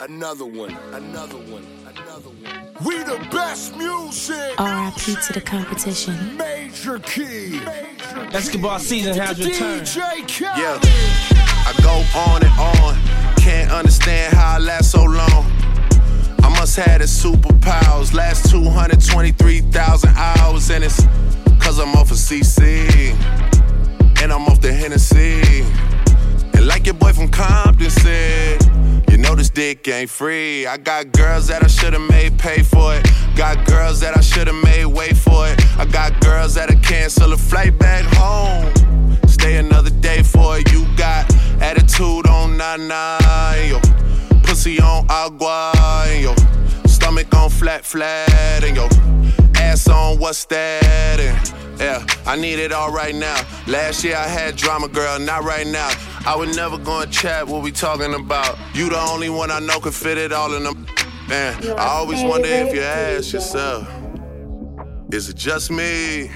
Another one, another one, another one. We the best music. RIP to the competition. Major key. Major Basketball season has returned. DJ Khaled. Yeah, I go on and on. Can't understand how I last so long. I must have the superpowers. Last 223,000 hours, and it's cause I'm off of CC. And I'm off the Hennessy. Like your boy from Compton said, you know this dick ain't free. I got girls that I should've made pay for it. Got girls that I should've made wait for it. I got girls that'll cancel a flight back home. Stay another day for it. You got attitude on nana, yo. Pussy on agua, yo. Stomach on flat, flat, and yo. Ass on what's that? And yeah, I need it all right now. Last year I had drama, girl, not right now. I would never go and chat what we talking about. You the only one I know could fit it all in them. Man, I always wonder if you ask yourself, is it just me?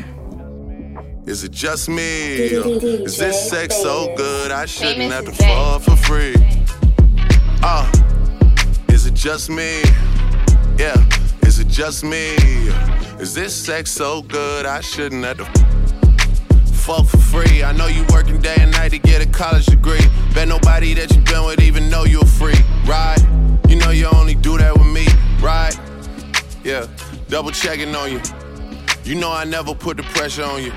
Is it just me? Is this sex so good I shouldn't have to fall for free? Uh, is it just me? Yeah, is it just me? Is this sex so good I shouldn't have to fuck for free? I know you working day and night to get a college degree. Bet nobody that you been with even know you a freak, right? You know you only do that with me, right? Yeah, double checking on you. You know I never put the pressure on you.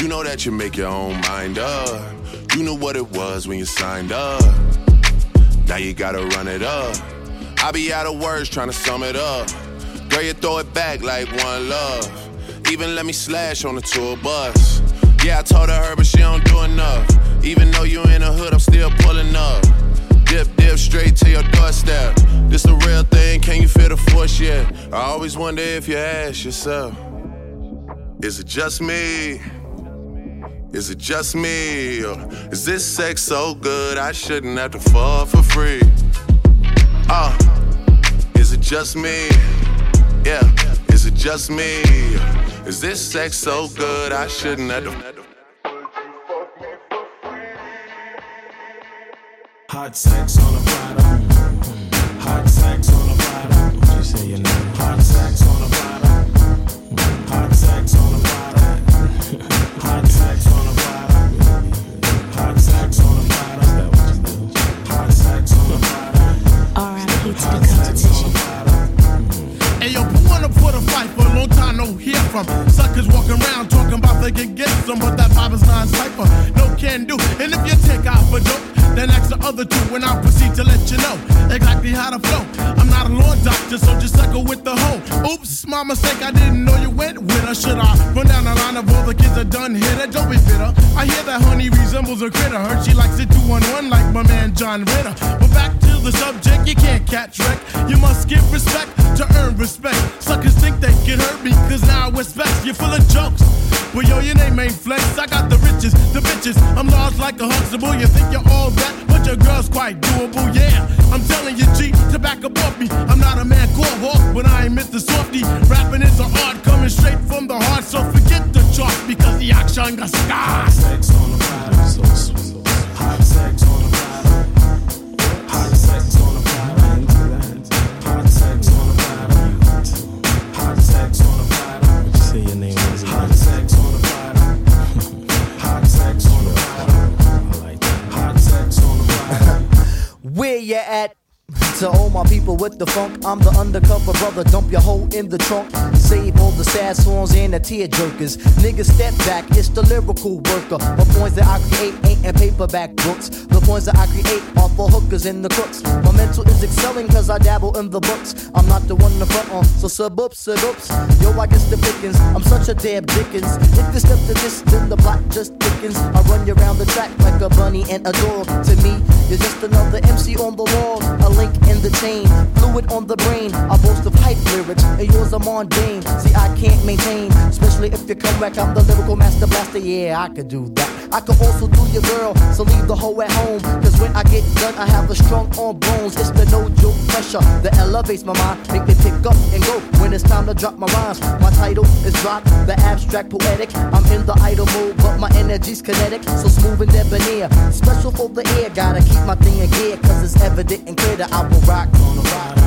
You know that you make your own mind up. You knew what it was when you signed up. Now you gotta run it up. I be out of words trying to sum it up. Girl, you throw it back like one love. Even let me slash on the tour bus. Yeah, I told her her, but she don't do enough. Even though you in the hood, I'm still pulling up. Dip, dip, straight to your doorstep. This the real thing, can you feel the force yet? I always wonder if you ask yourself, is it just me? Is it just me? Or is this sex so good I shouldn't have to fall for free? Uh, is it just me? Yeah, is it just me? Is this sex so good I shouldn't have Hot sex on a platter. Hot sex on a platter. What you say your name? Hot sex from? Suckers walking around talking about they can get some, but that vibe is non cipher. No can do. And if you take out for dope, then ask the other two and I'll proceed to let you know exactly how to flow. I'm not a law doctor, so just suckle with the hoe. Oops, my mistake, I didn't know you went with her. Should I run down the line of all the kids that done hit her? Don't be bitter. I hear that honey resembles a critter. Heard she likes it two on one like my man John Ritter. But back to the subject, you can't catch wreck. You must give respect to earn respect. Suckers think they can hurt me, cause now I expect you're full of jokes. Well, yo, your name ain't flex. I got the riches, the bitches. I'm large like a Huxtable. You think you're all that, but your girl's quite doable. Yeah, I'm telling you, G, to back up off me. I'm not a man called Hawk, but I ain't Mr. Softy. Rapping is an art coming straight from the heart, so forget the chart because the action got scars. Hot sex on a Where you at? To all my people with the funk, I'm the undercover brother. Dump your hoe in the trunk. Save all the sad songs and the tear jerkers. Niggas step back, it's the lyrical worker. The points that I create ain't in paperback books. The points that I create are for hookers and the crooks. My mental is excelling cause I dabble in the books. I'm not the one to front on, so sub up, sub ups. Yo, I guess the pickings. I'm such a damn dickens. If you step to this, then the block just thickens. I run you around the track like a bunny and a dog. To me, you're just another MC on the wall. Link in the chain, fluid on the brain. I boast of hype lyrics, and yours are mundane. See, I can't maintain, especially if you come back. I'm the lyrical master blaster. Yeah, I could do that. I could also do your girl, so leave the hoe at home. Cause when I get done, I have a strong arm bones. It's the no joke pressure that elevates my mind, make me pick up and go when it's time to drop my rhymes. My title is drop, the abstract poetic. I'm in the idle mode, but my energy's kinetic, so smooth and debonair. Special for the air, gotta keep my thing in gear, cause it's evident and clear that I will rock on the ride.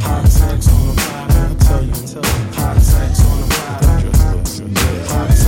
Hot sex on the platter. I tell you, hot sex on the platter. Hot sex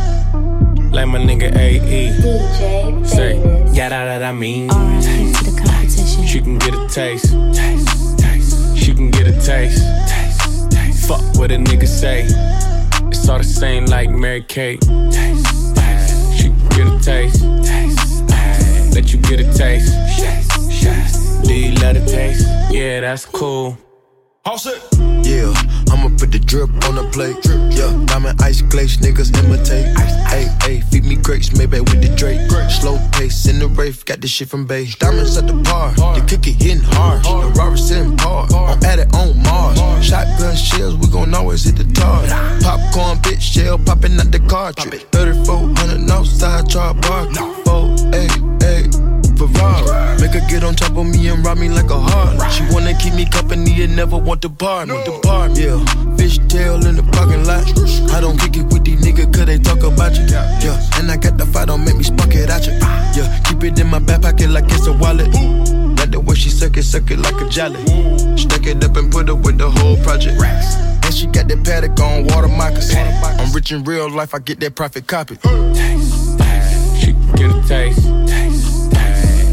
Like my nigga AE. DJ Say, Famous. yeah, that, that I mean. RIP the competition. She can get a taste. taste, taste. She can get a taste. taste, taste. Fuck what a nigga say. It's all the same like Mary Kate. Taste, taste. She can get a taste. taste, taste. Let you get a taste. Taste, taste. Do you love the taste? Yeah, that's cool. Yeah, I'ma put the drip on the plate. Yeah, diamond ice glaze, niggas imitate. Hey, hey, feed me grapes, maybe with the Drake. Slow pace in the rave, got this shit from Bay. Diamonds at the bar, the cookie hitting hard. The robber sitting par, I'm at it on Mars. Shotgun shells, we gon' always hit the tar. Popcorn, bitch, shell popping out the cartridge. 3400 outside, char bar. Four, eight, eight. Make her get on top of me and ride me like a Harley. She wanna keep me company and never want to bar me. The bar, yeah. Fish tail in the parking lot. I don't kick it with these niggas cause they talk about you. Yeah, and I got the fight, don't make me spark it at you. Yeah, keep it in my back pocket like it's a wallet. Like the way she suck it, suck it like a jelly. Stack it up and put it with the whole project. And she got that paddock on water moccasins. I'm rich in real life, I get that profit copy. Taste, taste. She get a. Taste, taste.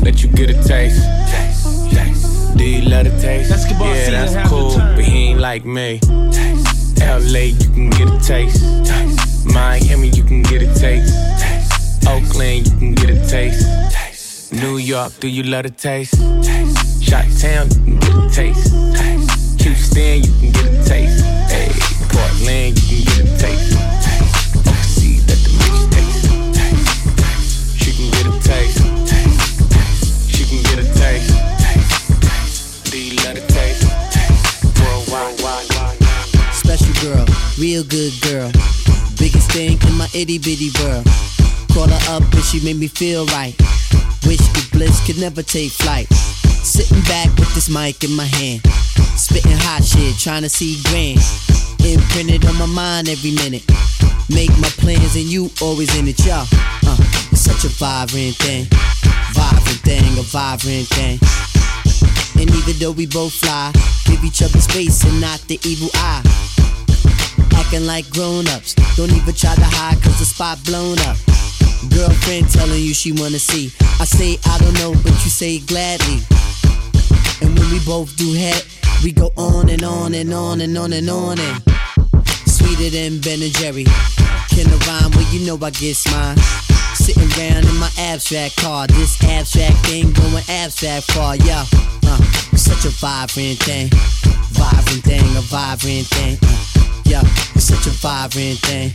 Let you get a taste. Taste, taste. Do you love the taste? Basketball yeah, that's cool, but he ain't like me. Taste, LA, you can get a taste. taste. Miami, you can get a taste. taste. Oakland, you can get a taste. taste. New York, do you love the taste? taste. Shot Town, you can get a taste. taste. Houston, you can get a taste. Hey, Portland, you can get a taste. taste. Overseas, let the bitch taste. taste. taste. She can get a taste. taste. Real good girl. Biggest thing in my itty bitty world. Caught her up and she made me feel right. Wish the bliss could never take flight. Sitting back with this mic in my hand. Spitting hot shit, trying to see grand. Imprinted on my mind every minute. Make my plans and you always in it, y'all. Uh, it's such a vibrant thing. Vibrant thing, a vibrant thing. And even though we both fly, give each other space and not the evil eye. Acting like grown ups, don't even try to hide cause the spot blown up. Girlfriend telling you she wanna see. I say I don't know, but you say gladly. And when we both do head, we go on and on and on and on and on and sweeter than Ben and Jerry. Can I rhyme? Well, you know I get mine. Sitting round in my abstract car. This abstract thing going abstract far, yeah. Uh, such a vibrant thing. Vibrant thing, a vibrant thing. Uh, yeah, you're such a vibrant thing.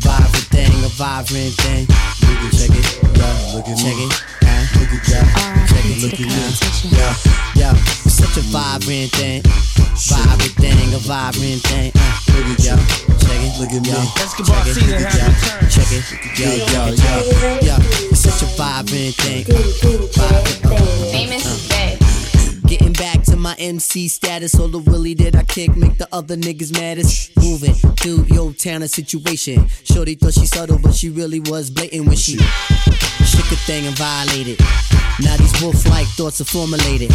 Vibrant thing, a vibrant thing. Look at check it, yeah, look at check it. Uh, look at that. Check it, look at you. Yeah, yeah, you're such a vibrant thing. Vibrant thing, a vibrant thing. Uh, look at you. Check it, look at me. Basketball Check it, season look has at returned. Check it, yo, yo, yo, yo. You're such a vibrant thing. Vibrant, uh, Famous babe. Getting back to my MC status, all the willy that I kick make the other niggas maddest. Moving through your town situation. Shorty thought she subtle, but she really was blatant when she shook a thing and violated. Now these wolf-like thoughts are formulated.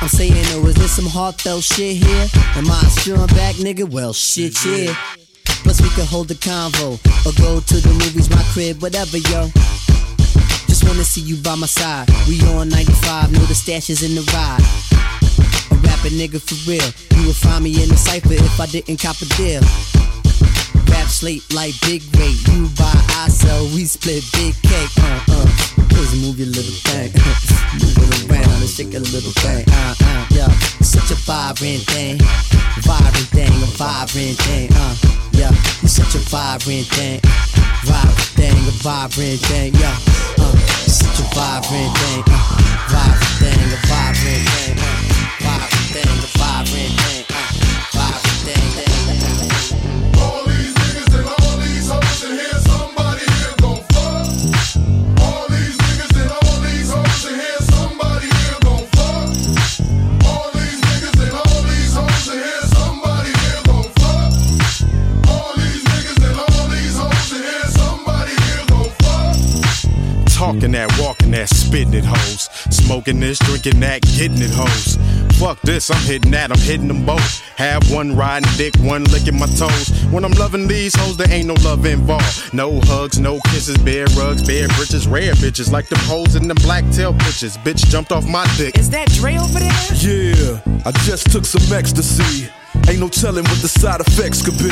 I'm saying, oh, is this some heartfelt shit here? Am I a strong back nigga? Well, shit, yeah. Plus we could hold a convo or go to the movies, my crib, whatever, yo. Just wanna see you by my side. We on 95, know the stash is in the ride. A rapping nigga for real. You would find me in the cipher if I didn't cop a deal. Rap slate like big rate. You buy, I sell, we split big cake. Uh uh. Just move your little thing. move it around and shake a little thing. Uh uh. Yeah. Such a vibrant thing. Vibrant thing. A vibrant thing. Uh. Yeah. You such a vibrant thing. Vibrant thing. A vibrant thing. Yeah. Uh. Vibrant thing. Uh. Vibrant thing. A vibrant thing. Uh. Vibrant thing. A vibrant thing. Talking that, walking that, spitting it, hoes. Smoking this, drinking that, getting it, hoes. Fuck this, I'm hitting that, I'm hitting them both. Have one riding dick, one licking my toes. When I'm loving these hoes, there ain't no love involved. No hugs, no kisses, bare rugs, bare britches, rare bitches like the hoes in the black tail pictures. Bitch jumped off my dick. Is that Dre over there? Yeah, I just took some ecstasy. Ain't no telling what the side effects could be.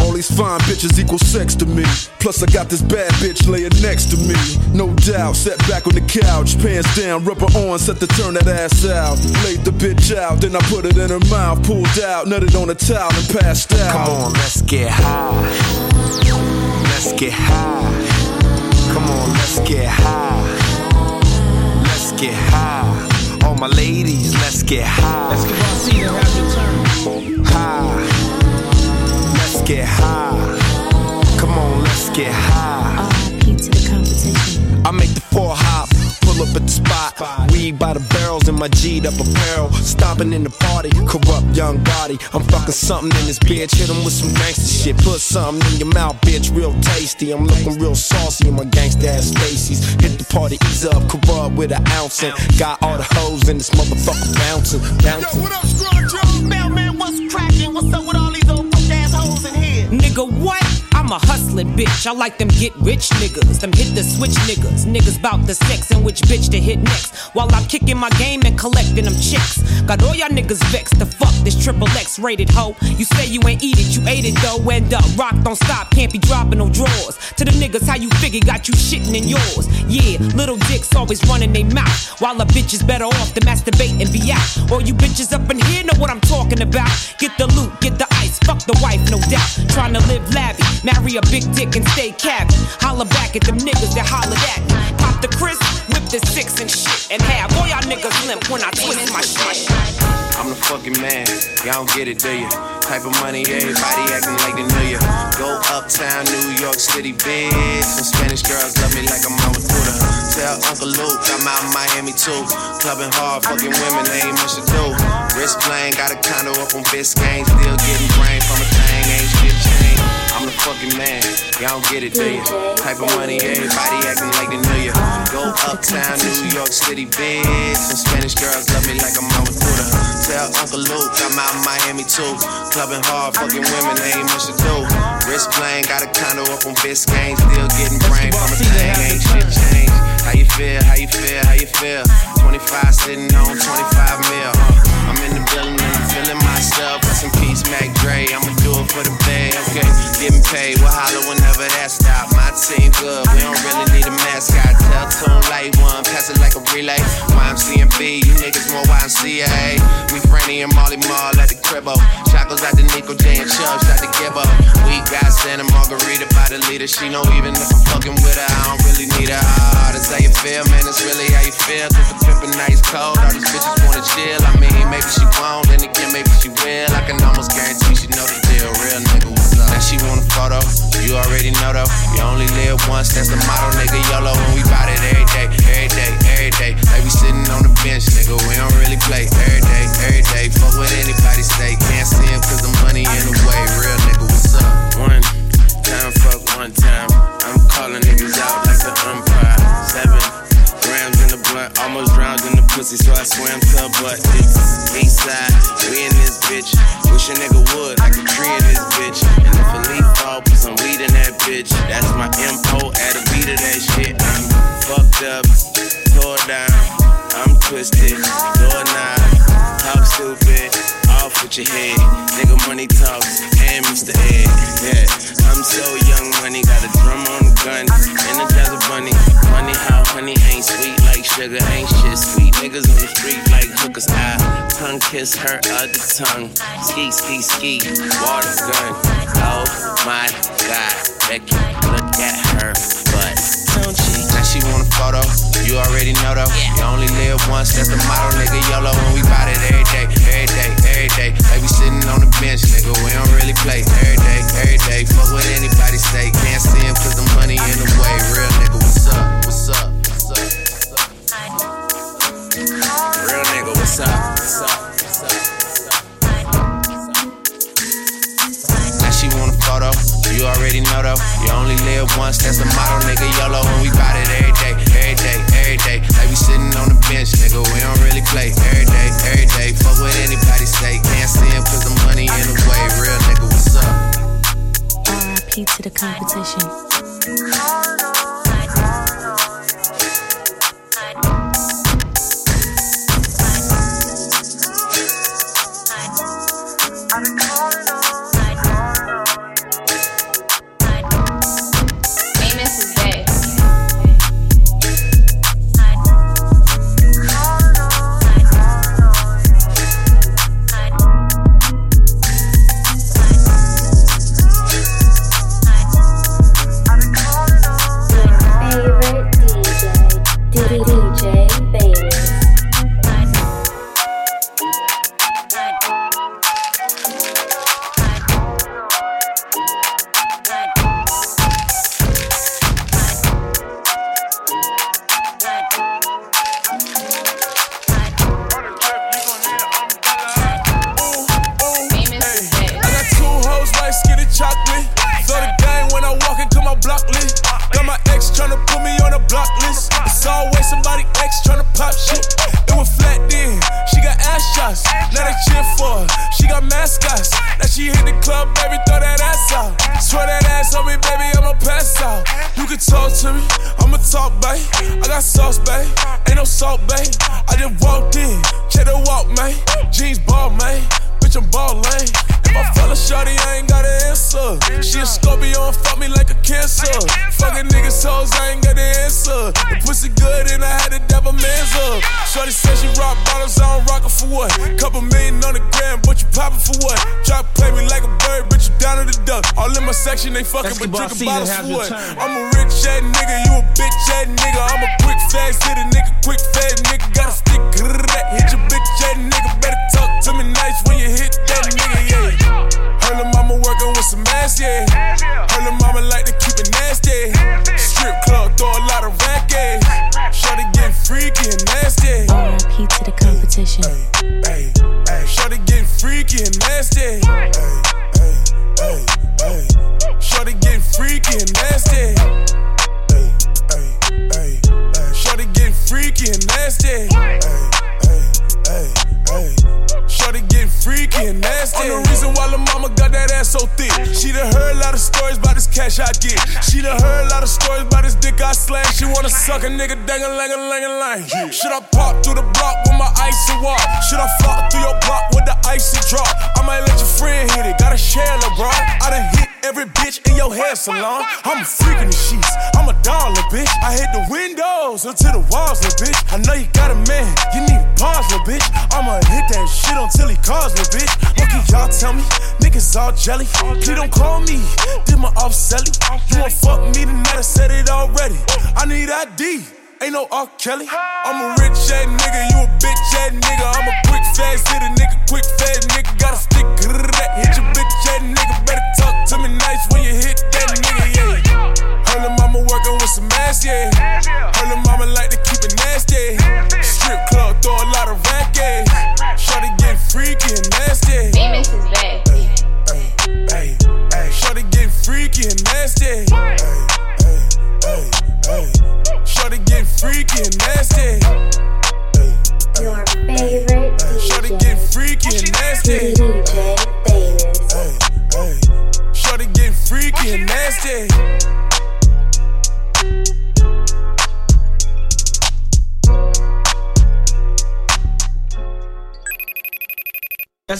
All these fine bitches equal sex to me. Plus, I got this bad bitch laying next to me. No doubt, sat back on the couch, pants down, rubber on, set to turn that ass out. Laid the bitch out, then I put it in her mouth, pulled out, nutted on a towel, and passed out. Come on, let's get high. Let's get high. Come on, let's get high. Let's get high. All my ladies, let's get high. Basketball season has get high. Come on, let's get high. RIP to the competition. I make the four hop, pull up at the spot. Weed by the barrels in my G'd up apparel. Stomping in the party, corrupt young body. I'm fucking something in this bitch. Hit him with some gangster shit. Put something in your mouth, bitch, real tasty. I'm looking real saucy in my gangsta ass Stacy's. Hit the party, ease up, corrupt with an ounce. And got all the hoes in this motherfucker bouncing, bouncing. What up, Scrunch? Mailman, what's cracking? What's up with all Nigga, what? I'm a hustling bitch. I like them get rich niggas, them hit the switch niggas. Niggas bout the sex and which bitch to hit next. While I'm kicking my game and collecting them chicks. Got all y'all niggas vexed to fuck this triple X rated hoe. You say you ain't eat it, you ate it though. End up, rock don't stop, can't be dropping no drawers. To the niggas, how you figure got you shitting in yours. Yeah, little dicks always running they mouth. While a bitch is better off to masturbate and be out. All you bitches up in here know what I'm talking about. Get the loot, get the ice, fuck the wife, no doubt. Trying to live lavish, marry a big dick and stay cabin. Holla back at them niggas that hollered at. Pop the Chris, whip the six and shit. And have all y'all niggas limp when I twist my shit. I'm the fucking man. Y'all don't get it, do you? Type of money, everybody acting like they knew you. Go uptown, New York City, bitch. Some Spanish girls love me like I'm out with Buddha. Tell Uncle Luke I'm out in Miami too. Clubbing hard, fucking women, they ain't much to do. Wrist playing, got a condo up on Biscayne. Still getting brain from a thing, ain't shit changed. I'm the fucking man. Y'all don't get it, do you? Type of money, everybody acting like they knew you. Go uptown, New York City, bitch. Some Spanish girls love me like I'm out with Buddha. Tell Uncle Luke I'm out in Miami too. Clubbing hard, fucking women, they ain't much to do. Wrist playing, got a condo up on Biscayne. Still getting brain from a thing, ain't shit changed. How you feel? How you feel? How you feel? 25 sitting on 25 mil. Uh, myself. Rest in peace, Mac Dre. I'ma do it for the bay, okay? Getting paid, we'll holler whenever that stop. My team good, we don't really need a mascot. Tell Tune Light One, pass it like a relay. YMCMB, you niggas more YMCA. Me, Franny, and Molly Mall at the cribbo. Shackles Shout to Nico J and Chubb, shout to give her. We got Santa Margarita by the leader. She know even if I'm fucking with her, I don't really need her. Ah, that's how you feel, man. That's really how you feel. Cause the pimpin' nice cold. All these bitches wanna chill. I mean, maybe she won't, then again, maybe she will. I can almost guarantee she know the deal. Real nigga? Now she want a photo. You already know though. You only live once, that's the motto, nigga. YOLO, and we bout it every day, every day, every day. Like we sitting on the bench, nigga. We don't really play every day, every day. Fuck what anybody say. Can't see him cause the money in the way. Real nigga, what's up? One time, fuck one time. I'm calling niggas out like the umpire. Seven grams in the blunt, almost drowned pussy, so I swam to her butt. It's east side, we in this bitch. Wish a nigga would, like a tree in this bitch. And if a leaf fall, put some weed in that bitch. That's my MO, add a beat of that shit. I'm fucked up, tore down. I'm twisted, doorknob, talk stupid, with your head. Nigga, money talks, and Mr. Ed. Yeah, I'm so young, money, got a drum on the gun, and a jazz bunny. Money, how honey ain't sweet like sugar, ain't shit sweet. Niggas on the street like hookers. I tongue kiss her other tongue. Ski, ski, ski, water gun. Oh my god, Becky, look at her butt. Don't she? Now she want a photo. You already know though. You only live once, that's the motto, nigga. YOLO, and we bout it every day, every day. Like we sitting on the bench, nigga. We don't really play every day, every day. Fuck what anybody windows until the walls, little bitch. I know you got a man. You need a pause, little bitch. I'ma hit that shit until he calls, little bitch. What can y'all tell me? Niggas all jelly. Please don't call me. Did my off selly. You won't fuck me tonight. I said it already. I need ID. Ain't no R. Kelly. I'm a rich ass nigga, you a bitch ass nigga. I'm a quick fast hitter nigga, quick fast nigga. Gotta stick to that. Hit your bitch ass nigga. Better talk to me nice when you hit that nigga, yeah. Her mama working with some ass, yeah.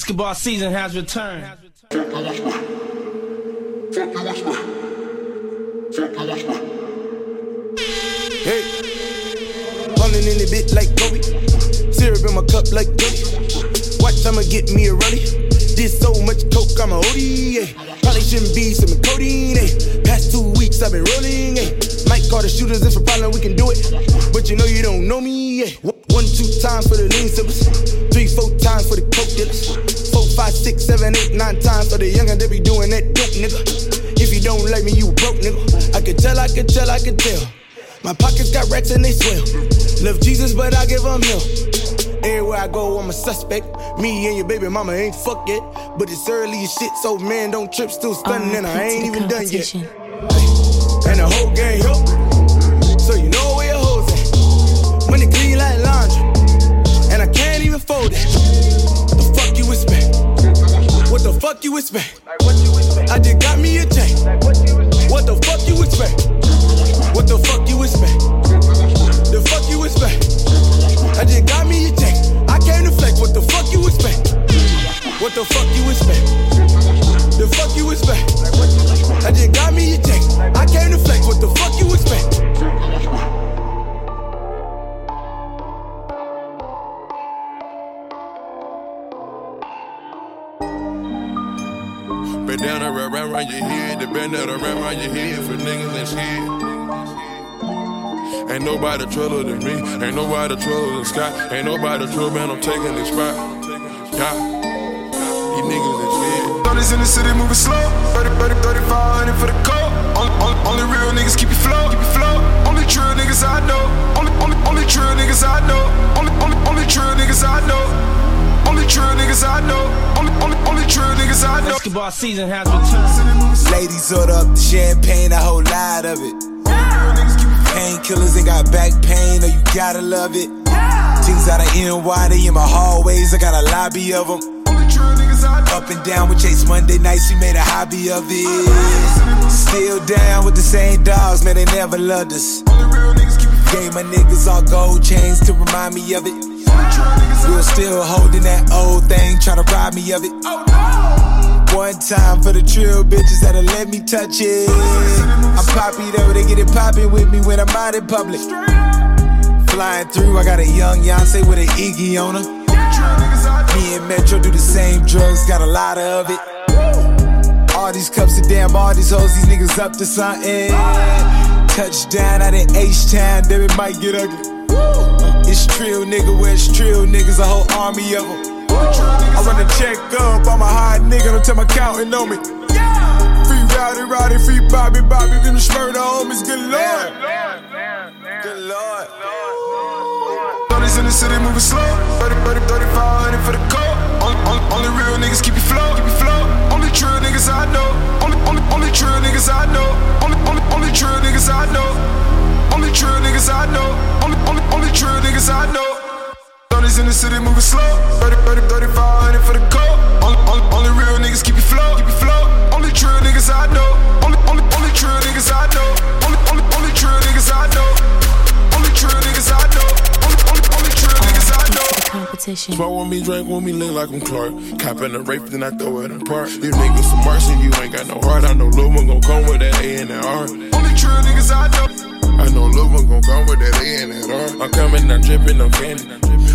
Escobar season has returned. Hey, running in the bit like Kobe. Syrup in my cup like Kobe. Watch, I'ma get me a ruddy. Did so much coke, I'm a OD. Probably shouldn't be some codeine. Yeah. Past two weeks, I've been rolling. Yeah. Might call the shooters if a problem, we can do it. But you know you don't know me. Yeah. One, two times for the lean sippers. Three, four times for the coke dealers. Four, five, six, seven, eight, nine times for the youngin' that be doing that dope, nigga. If you don't like me, you broke, nigga. I can tell, I can tell, I can tell. My pockets got racks and they swell. Love Jesus, but I give him hell. Everywhere I go, I'm a suspect. Me and your baby mama ain't fucked yet. But it's early as shit, so man, don't trip, still stunning, and I ain't even done yet. And the whole gang here. It. The fuck you expect? What the fuck you expect? I just got me a check. What the fuck you expect? What the fuck you expect? The fuck you expect? I just got me a check. I came to flex. What the fuck you expect? What the fuck you expect? The fuck you expect? I just got me a check. I came to flex. What the fuck you expect? Down and wrap around around your head. The bend that around your head for niggas that's scared. Ain't nobody trouble than me. Ain't nobody trouble than Scott. Ain't nobody trouble, man. I'm taking this spot. Yeah. These niggas is scared. Thirties in the city moving slow. 30, 30, 3500 for the code. Only, only, only real niggas keep you flow. Keep you flow. Only true niggas I know. Only, only, only true niggas I know. Only, only, only true niggas I know. Only true niggas I know. Only, only, only true niggas I know. Basketball season has returned. Ladies order up the champagne, a whole lot of it. Painkillers ain't got back pain, or you gotta love it. Things out of NY, they in my hallways, I got a lobby of them. Up and down with Chase Monday nights, we made a hobby of it. Still down with the same dogs, man, they never loved us. Gave my niggas all gold chains to remind me of it. We're still holding that old thing, try to rob me of it. One time for the trill bitches that'll let me touch it. I'm poppy though, they get it poppin' with me when I'm out in public. Flying through, I got a young Yonsei with an Iggy on her. Me and Metro do the same drugs, got a lot of it. All these cups of damn, all these hoes, these niggas up to something. Touchdown out in H-Town, damn it might get ugly. It's trill, nigga, where it's trill, niggas, a whole army of them. I run a check up, I'm a hot nigga, don't tell my counting on me. Free Rowdy, Rowdy, free Bobby, Bobby, them murder homies, good lord. Good lord. Thirties in the city moving slow. 30, 30, 3500 for the code. Only, only, only real niggas keep you flow. Keep you flow. Only true niggas I know. Only, only, only true niggas I know. Only, only, only true niggas I know. Only true niggas I know. Only, only, only true niggas I know. Thirties in the city moving slow. 30, 30, 3500 for the code. Only, only, only real niggas keep you flow. Keep you flow. Only true niggas I know. Only, only, only true niggas I know. Only, only, only true niggas I know. Only true niggas I know. Only, only, only true niggas I know. competition. Smoke with me, drink with me, live like I'm Clark. Cop in the rape, then I throw it in park. You niggas some marks and you ain't got no heart. I know Lil one gon' come with that A and that R. Only true niggas I know. I know Lil one gon' come with that A and that R. I'm coming, I'm dripping, I'm candy.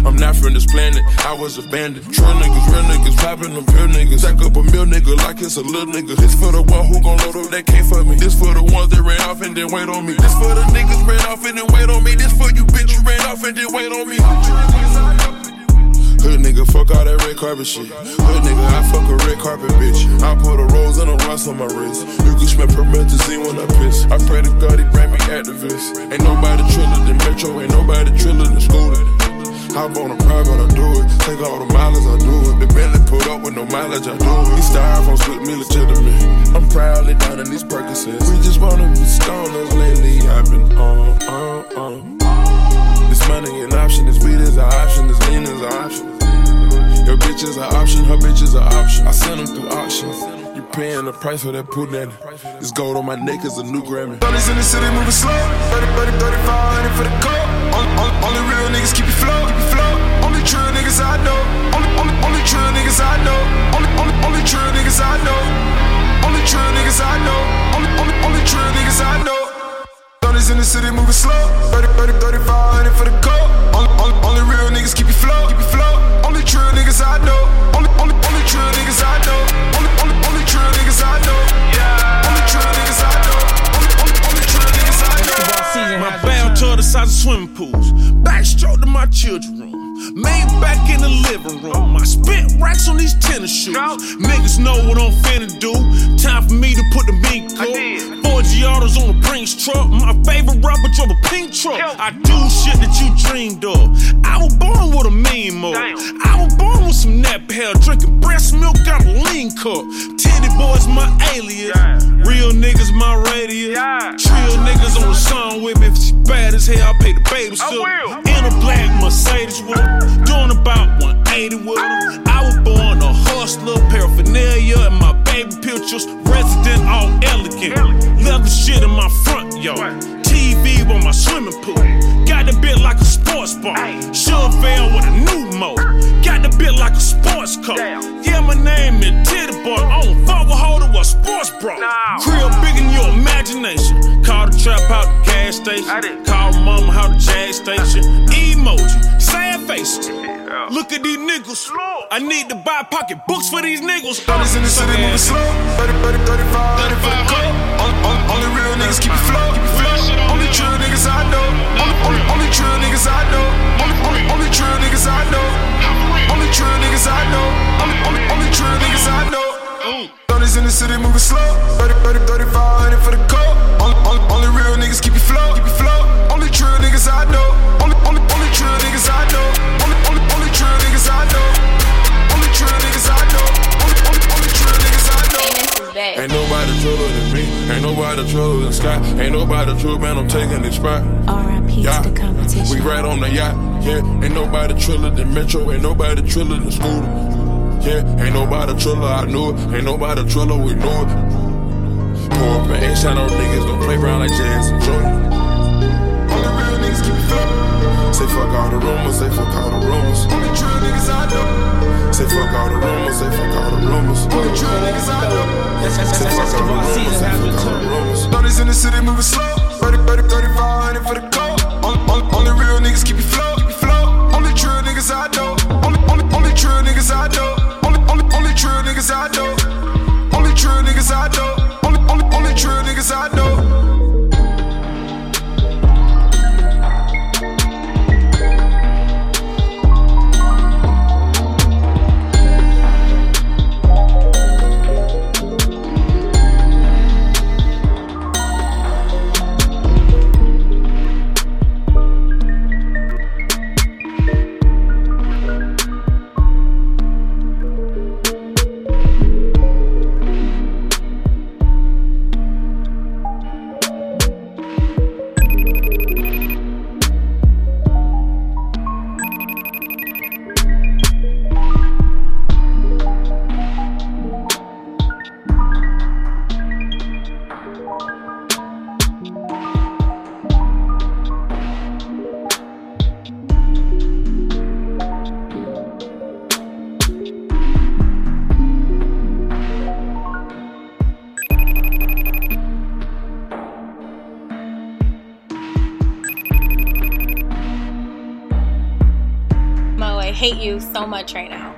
I'm not from this planet, I was abandoned. True niggas, real niggas, popping them real niggas. Stack up a mill nigga like it's a little nigga. This for the one who gon' load up that for me. This for the ones that ran off and then wait on me. This for the niggas ran off and then wait on me. This for you bitch you ran off and then wait on me. Hood nigga, fuck all that red carpet shit. Hood nigga, I fuck a red carpet bitch. I put a rose and a rust on my wrist. You can smell promethazine when I piss. I pray to God he grant me activist. Ain't nobody triller than Metro, ain't nobody triller than Scooter. Hop on a private, I do it. Take all the mileage, I do it. The Bentley put up with no mileage, I do it. These styrofoam split me legitimate. I'm proudly down in these Percocets. We just wanna be stoners lately. I've been on, on, on. Money an option, this weed is an option, this lean is an option. Your bitch is an option, her bitch is an option. I send them through auctions. You paying the price for that punani. This gold on my neck is a new Grammy. Brothers in the city moving slow. 30, 30, 3500 for the coat. Only, only, only real niggas keep it flow. Keep it flow. Only true niggas I know. Only, only, only true niggas I know. Only, only, only true niggas I know. Only true niggas I know. Only, only, only true niggas I know. Brothers in the city moving slow. 30, 30, 3500 for the coat. Only, only, only real niggas keep it flow. Keep it flow. Only true niggas I know. Only, only, only true niggas I know. Only, only, only true niggas I know. Yeah. Only true niggas I know. Only, only, only true niggas I know. My bell to the size of swimming pools. Backstroke to my children room. Made back in the living room. I spent racks on these tennis shoes. Niggas know what I'm finna do. Time for me to put the mink up. Four Giottos on a Brinks truck. My favorite rapper drove a pink truck. I do shit that you dreamed of. I was born with a mean mode. I was born with some nap hair, drinking breast milk out a lean cup. Titty boys my alias. Real niggas my radius. Trill niggas on the song with me. If she bad as hell, I pay the baby still. In a black Mercedes with. Doing about 180 with her. I was born a hustler, paraphernalia, and my baby pictures. Resident all elegant. Leather shit in my front yard. TV on my swimming pool. Got the bit like a sports bar. Chevelle with a new mo. Got the bit like a sports car. Yeah, my name is Titty Boy. I don't fuck with holder a sports bra. Crib big in your imagination. Call the trap out the gas station. Call mama out the jag station. Emoji, sad faces. Look at these niggas. I need to buy pocket books for these niggas. Brothers in the city moving slow. 30, 30, 3500 for the coat. Only, only, only real niggas keep it flow. Keep it flow. Only true niggas I know. Only, only, only true niggas I know. Only, only, only true niggas I know. Only true niggas I know. Only, only, only true niggas I know. Brothers in the city moving slow. 30, 30, 3500 for the coat. Only, only, only real niggas keep it flow. Keep it flow. Only true niggas I know. Only, only, only true niggas I know. Only, only, only true niggas I know. Only true niggas I know. Only, only, only true niggas I know. Ain't nobody truer than. Ain't nobody truer than Sky. Ain't nobody true, man. I'm taking this spot. R.I.P. Yeah. to the competition. We right on the yacht. Yeah. Ain't nobody triller than Metro. Ain't nobody triller than Scooter. Yeah. Ain't nobody triller. I knew it. Ain't nobody triller. We knew it. Pour up and ain't shot no niggas. Don't play around like Jazz and Jordan. Only real niggas keep it. Say fuck all the rumors. Say fuck all the rumors. Only true niggas I know. Say fuck all the rumors. Say fuck all the rumors. Only true niggas I know. Say fuck all the rumors. Say fuck all the rumors. Brothers in the city moving slow. 30, 30, 3500 for the coat. Only, only, only real niggas keep it flow. Keep it flow. Much right now.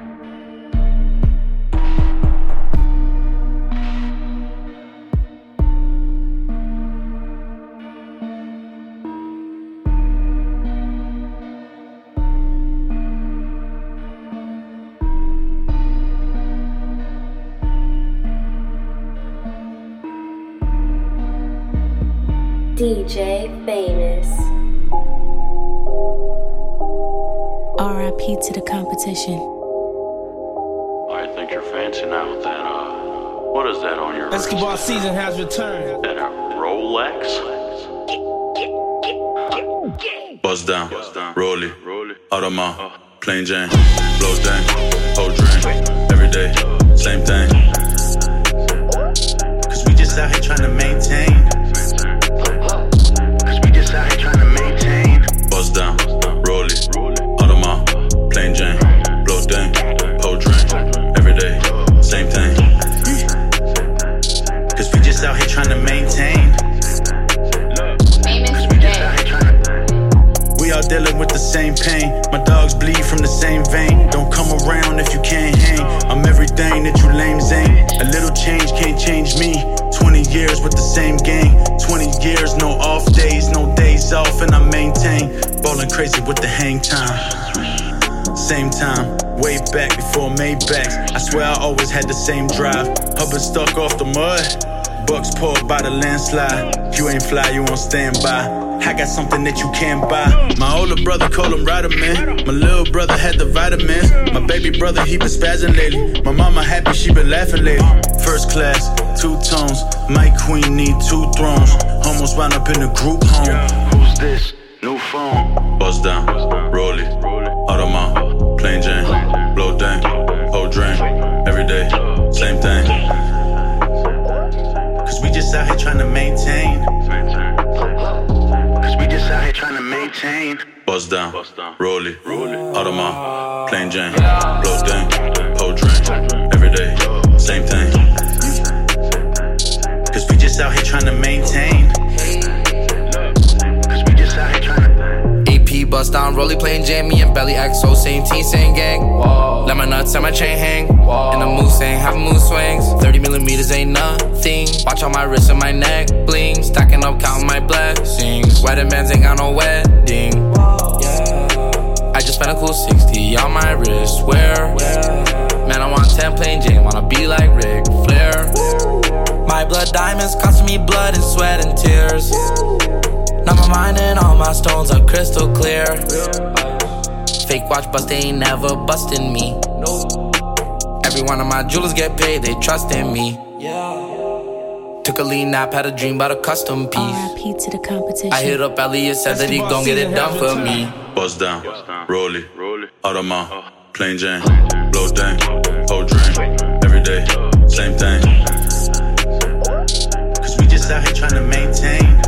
DJ to. I think you're fancy now with that, uh, what is that on your Escobar wrist? season has returned. That a Rolex? Buzz down, roll it, Audemars, plain Jane, blows down, whole drink, every day, same thing. Cause we just out here trying to maintain. Pain. My dogs bleed from the same vein. Don't come around if you can't hang. I'm everything that you lames ain't. A little change can't change me. 20 years with the same gang. 20 years, no off days, no days off, and I maintain. Ballin' crazy with the hang time. Same time, way back before Maybachs. I swear I always had the same drive. Hubbard stuck off the mud. Bucks poured by the landslide. You ain't fly, you on standby. I got something that you can't buy. My older brother called him Ryder Man. My little brother had the vitamins. My baby brother, he been spazzing lately. My mama happy, she been laughing lately. First class, two tones. My queen need two thrones. Almost wound up in a group home. Who's this? New phone. Buzz down, roll it. Audemars, plain Jane, blow down, whole drink. Every day, same thing. Cause we just out here trying to maintain. Here trying to maintain. Buzz down, roll it, Audemars, plain Jane, blow down, whole drink. Every day, same thing. Cause we just out here trying to maintain. Bust down, rolly playing Jamie and Belly XO, same team, same gang. Let my nuts and my chain hang. And the moose ain't have mood swings. 30 millimeters ain't nothing. Watch on my wrist and my neck bling. Stacking up, counting my blessings. Wedding bands ain't got no wedding. I just spent a cool 60 on my wrist. Where? Man, I want 10 plain Jane, wanna be like Ric Flair. My blood diamonds cost me blood and sweat and tears. Now my mind and all my stones are crystal clear. Fake watch bust, they ain't never busting me. Every one of my jewelers get paid, they trust in me. Took a lean nap, had a dream about a custom piece. RIP to the competition. I hit up Elliot, said that he gon' get it done for me. Buzz down, roll it, Audemars, uh. plain Jane, blow down, whole drink. Every day, same thing. Cause we just out here trying to maintain.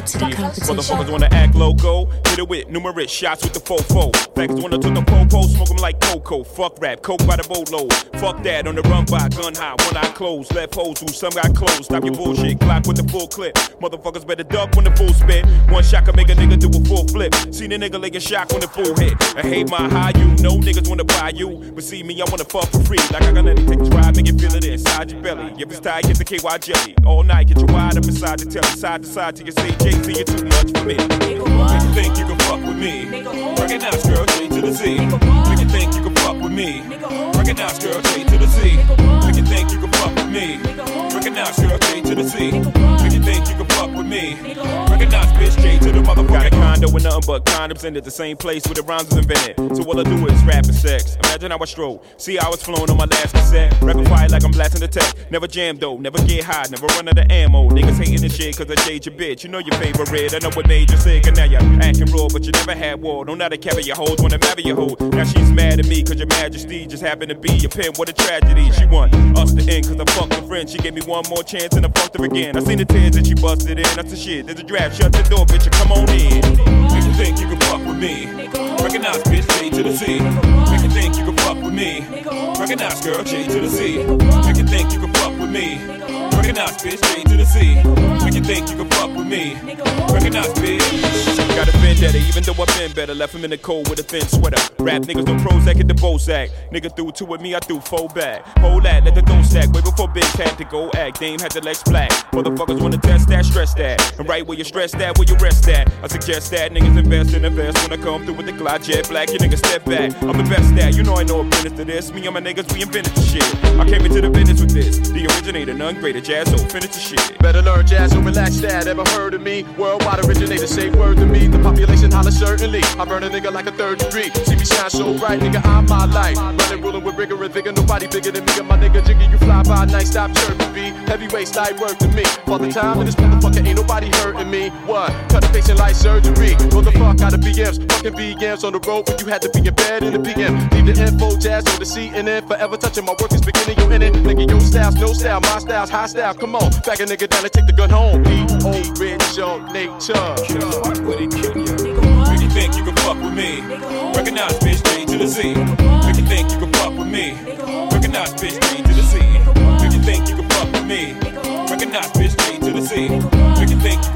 Fuck with the flow Motherfuckers wanna act loco, with numerous shots with the fofo. Fags wanna took the popo, smoke 'em like cocoa. Fuck rap, coke by the bolo. Fuck that, on the run by gun high, one eye closed. Left holes who some got closed. Stop your bullshit, clock with the full clip. Motherfuckers better duck when the full spin. One shot can make a nigga do a full flip. Seen a nigga laying shock when the full hit. I hate my high you, no niggas wanna buy you. But see me, I wanna fuck for free. Like I got nothing, take a ride, make you feel it inside your belly. If it's tight, get the KY jelly. All night, get you wide up inside the telly. Side to side till you say Jay-Z, you're too much for me. Make you think you can fuck with me. Recognize girl, J to the Z. Make you think you can fuck with me. Recognize girl, J to the Z. Make you think you can fuck with me. Recognize girl, J to the Z. Make you think you can fuck with me. Recognize bitch, J to the motherfucker. Got a condo with nothing but condoms and at the same place where the rhymes was invented. So all I do is rap and sex. Imagine how I stroll. See how I was flowing on my last cassette. Rapid fire like I'm blasting the tech. Never jam though, never get high, never run out of ammo. Niggas hating the shit cause I shade your bitch. You know your favorite. I know what made you sick and now you're acting raw, but you never had war. Don't know how to carry your hoes, wanna marry your hoe. Now she's mad at me cause your majesty just happened to be your pen. What a tragedy. She want us to end cause I fucked a friend. She gave me one more chance and I fucked her again. I seen the tears that she busted in. That's the shit. There's a draft. Shut the door, bitch, and come on in. Make you think you can fuck with me. Recognize, bitch, J to the Z. Make you think you can fuck with me. Recognize, girl, J to the Z. Make you think you can fuck with me. Recognize, bitch, J to the Z. Make you think you can fuck with me. Recognize, bitch. Got a vendetta, even though I've been better. Left him in the cold with a thin sweater. Rap niggas don't Prozac at the Bozak. Nigga threw two with me, I threw four back. Hold that, let the dough stack. Way before bitch had to go act. Dame had the legs black. Motherfuckers wanna test that, stress that. And right where you stress that, where you rest at. I suggest that niggas invest in the vest when I come through with the Glide jet black. You niggas step back. I'm the best at. You know I know a business to this. Me and my niggas, we invented the shit. I came into the business with this. The originator, none greater. Jazz, so finish the shit. Better learn jazz or relax that. Ever heard of me? Worldwide originator, say word to me. The population holler certainly. I burn a nigga like a third degree. See me shine so bright, nigga, I'm my light. Running, ruling with rigor and vigor. Nobody bigger than me. And my nigga Jiggy, you fly by night, stop chirping me. Heavyweight light work to me. For the time in this motherfucker, ain't nobody hurting me. What? Cut a patient like surgery. Roll the fuck out of BMs. Fucking BMs on the road when you had to be in bed in the PM. Leave the info, jazz on the CNN. Forever touching my work is beginning, you in it. Nigga, your style's no style, my style's high style. Come on, back a nigga down and take the gun home. Old, rich, your nature. Fuck with it, kill you think you can fuck with me. Recognize bitch J to the Z. You think you can fuck with me. Recognize bitch J to the Z. You think you can fuck with me. Recognize bitch J to the Z. You think you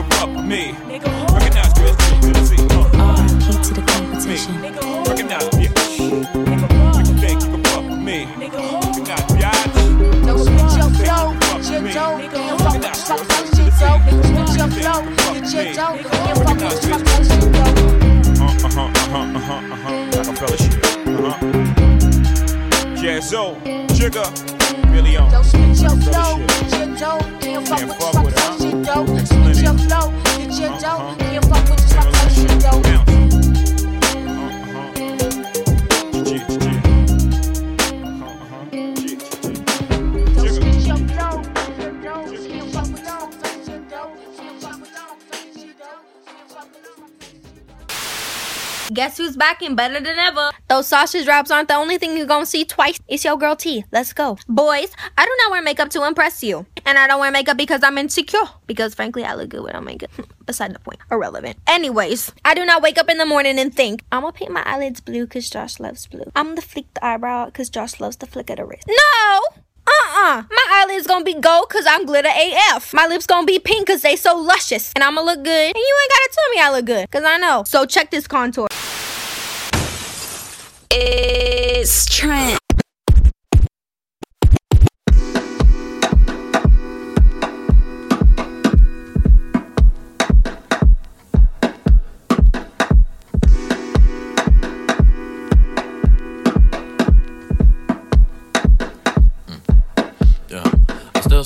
your dough. Uh huh, uh huh, uh huh, uh huh. Uh huh. Jigga, Billy on. Switch your flow, get your dough. Can't fuck with that shit though. Switch your flow, get your dough. Can't fuck with the fuck that shit though. Guess who's back and better than ever? Those sausage wraps aren't the only thing you're gonna see twice. It's your girl T. Let's go. Boys, I do not wear makeup to impress you. And I don't wear makeup because I'm insecure. Because frankly, I look good without makeup. Beside the point. Irrelevant. Anyways, I do not wake up in the morning and think, I'm gonna paint my eyelids blue because Josh loves blue. I'm gonna flick the eyebrow because Josh loves the flick of the wrist. No! Uh-uh. My eyelids gonna be gold cause I'm glitter AF. My lips gonna be pink cause they so luscious. And I'ma look good. And you ain't gotta tell me I look good. Cause I know. So check this contour. It's Trent.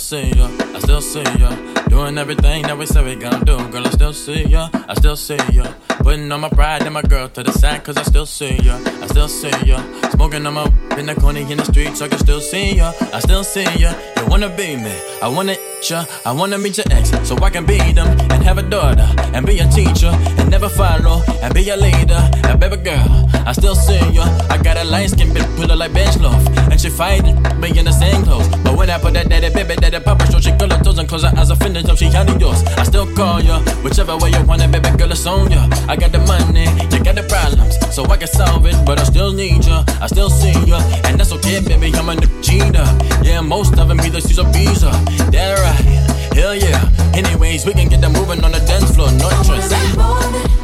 See ya, I still see ya. Doing everything that we said we gonna do. Girl, I still see ya, I still see ya. Putting on my pride and my girl to the side, cause I still see ya, I still see ya. Smoking on my in the corner in the streets, so I can still see ya, I still see ya. You wanna be me, I wanna ya, I wanna meet your ex, so I can be them and have a daughter and be a teacher and never follow and be a leader. And baby girl, I still see ya. I got a light skin bitch, pull her like bench loaf, and she fighting me in the same clothes. But when I put that daddy baby, daddy papa show, she girl her toes and close her eyes, offended, so she of yours. I still call ya, whichever way you want it, baby girl, it's on ya. I got the money, you got the problems, so I can solve it, but I still need ya, I still see ya, and that's okay, baby. I'm a cheater, yeah, most of them C's or B's, uh, that right, hell yeah. Anyways, we can get them moving on the dance floor, no interest.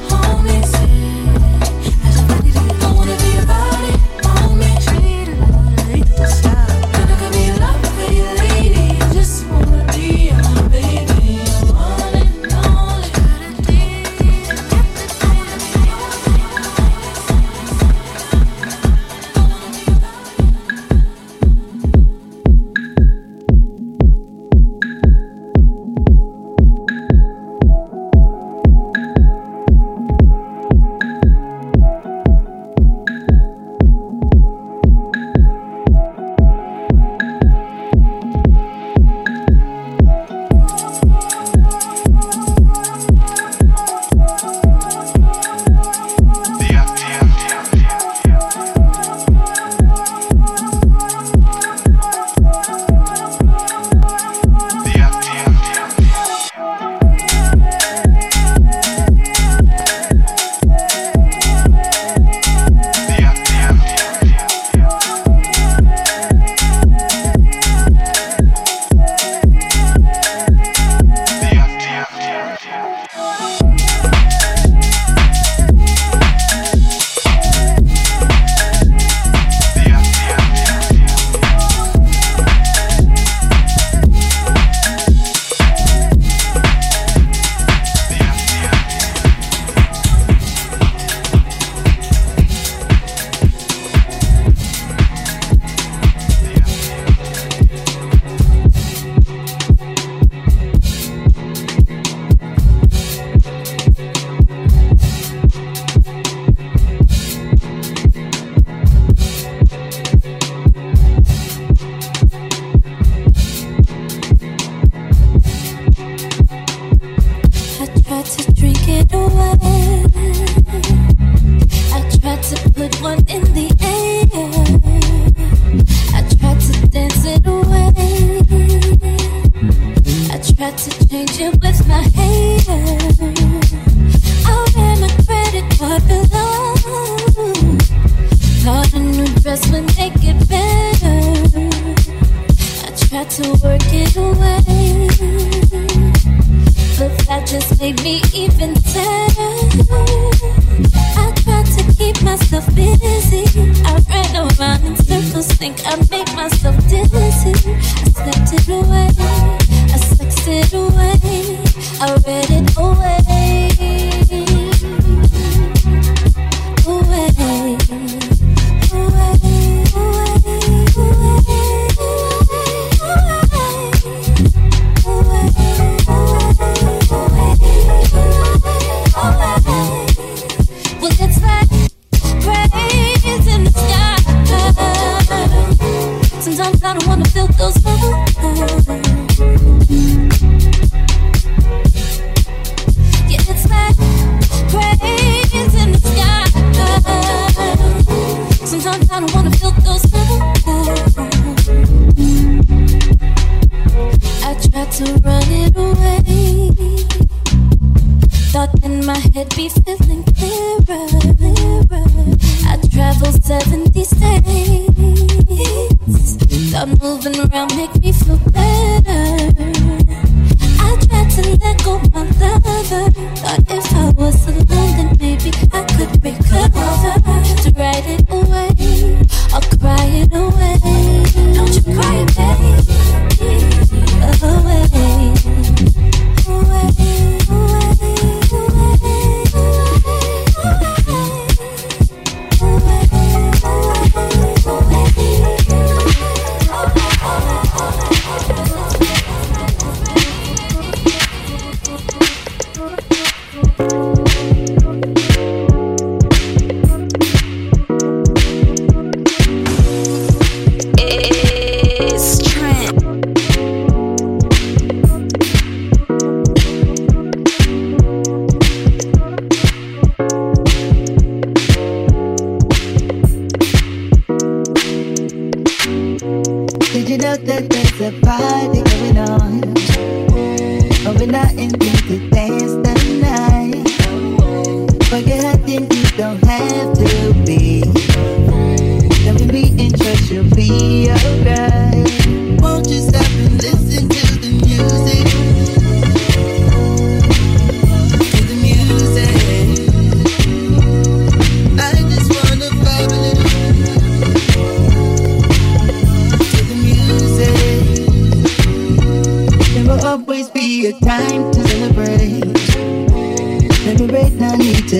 It away. Away.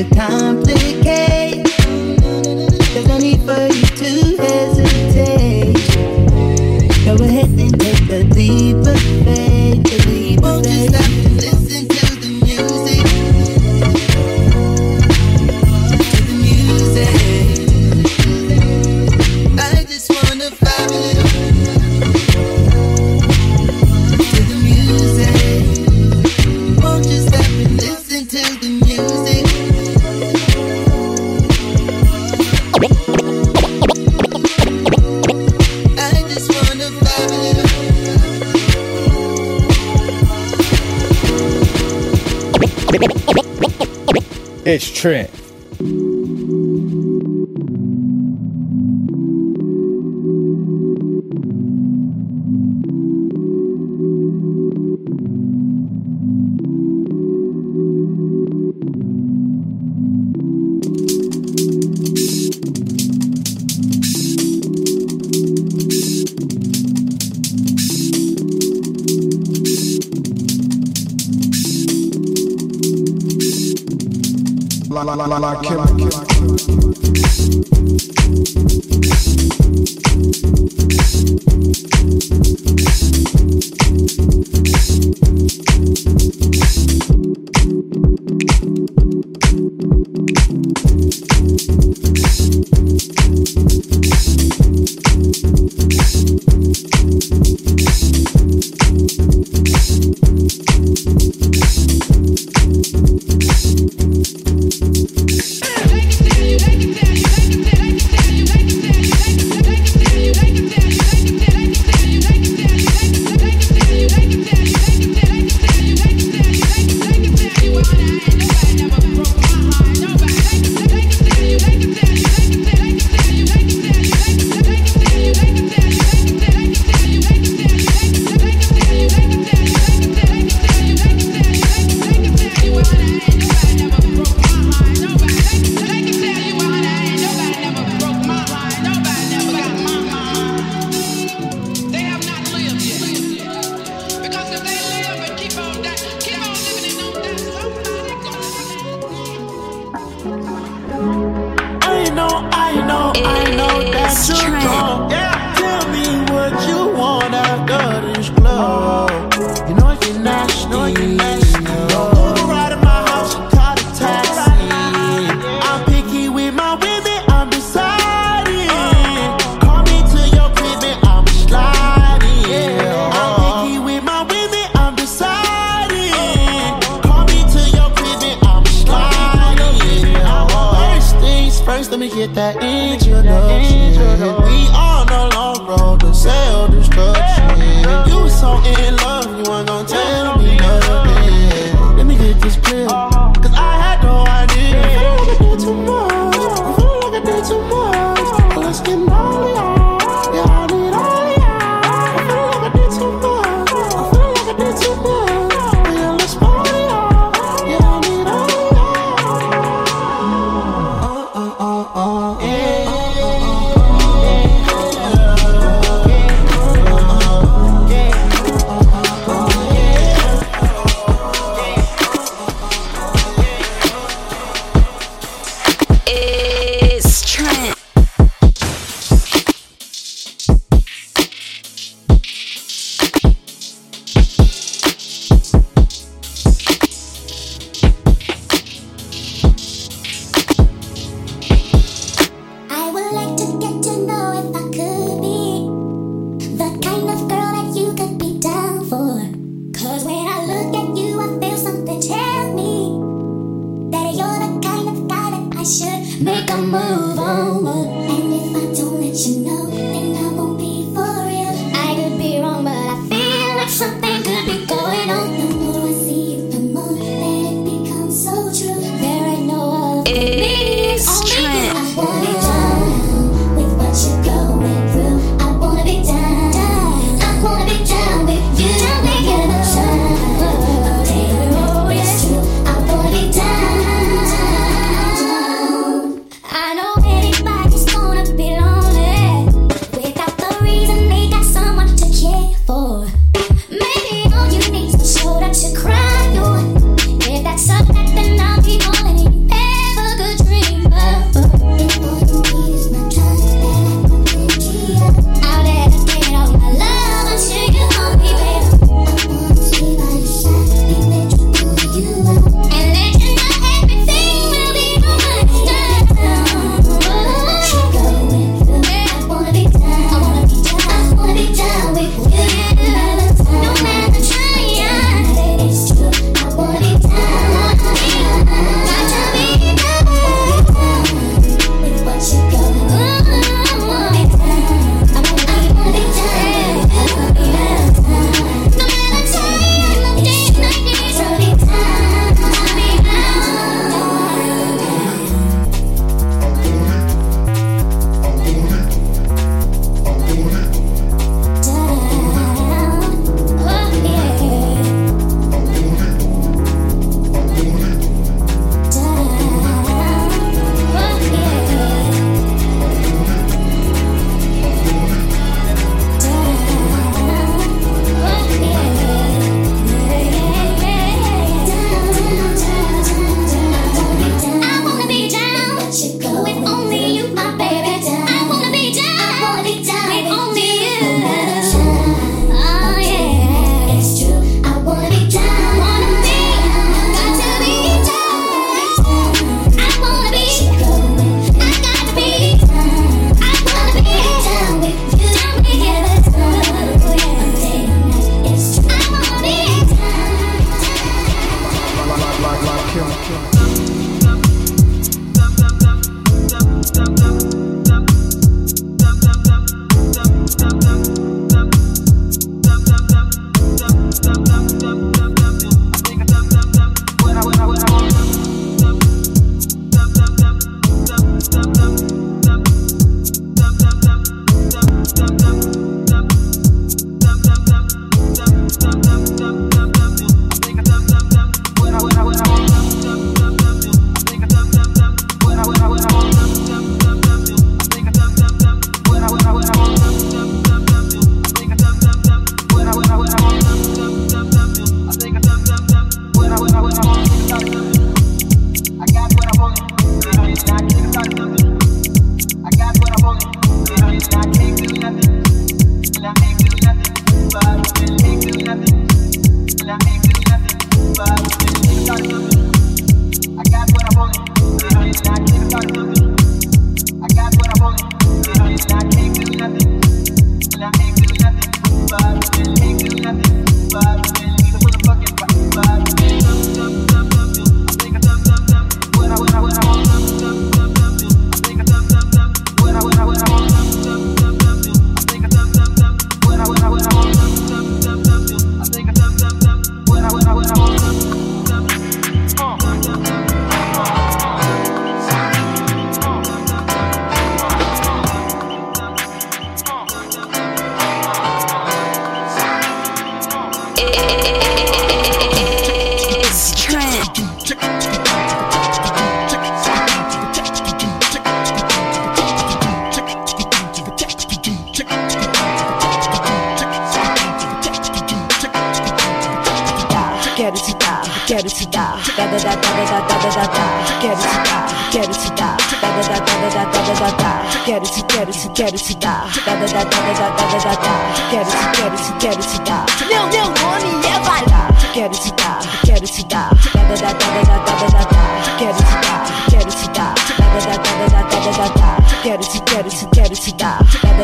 No need Trent.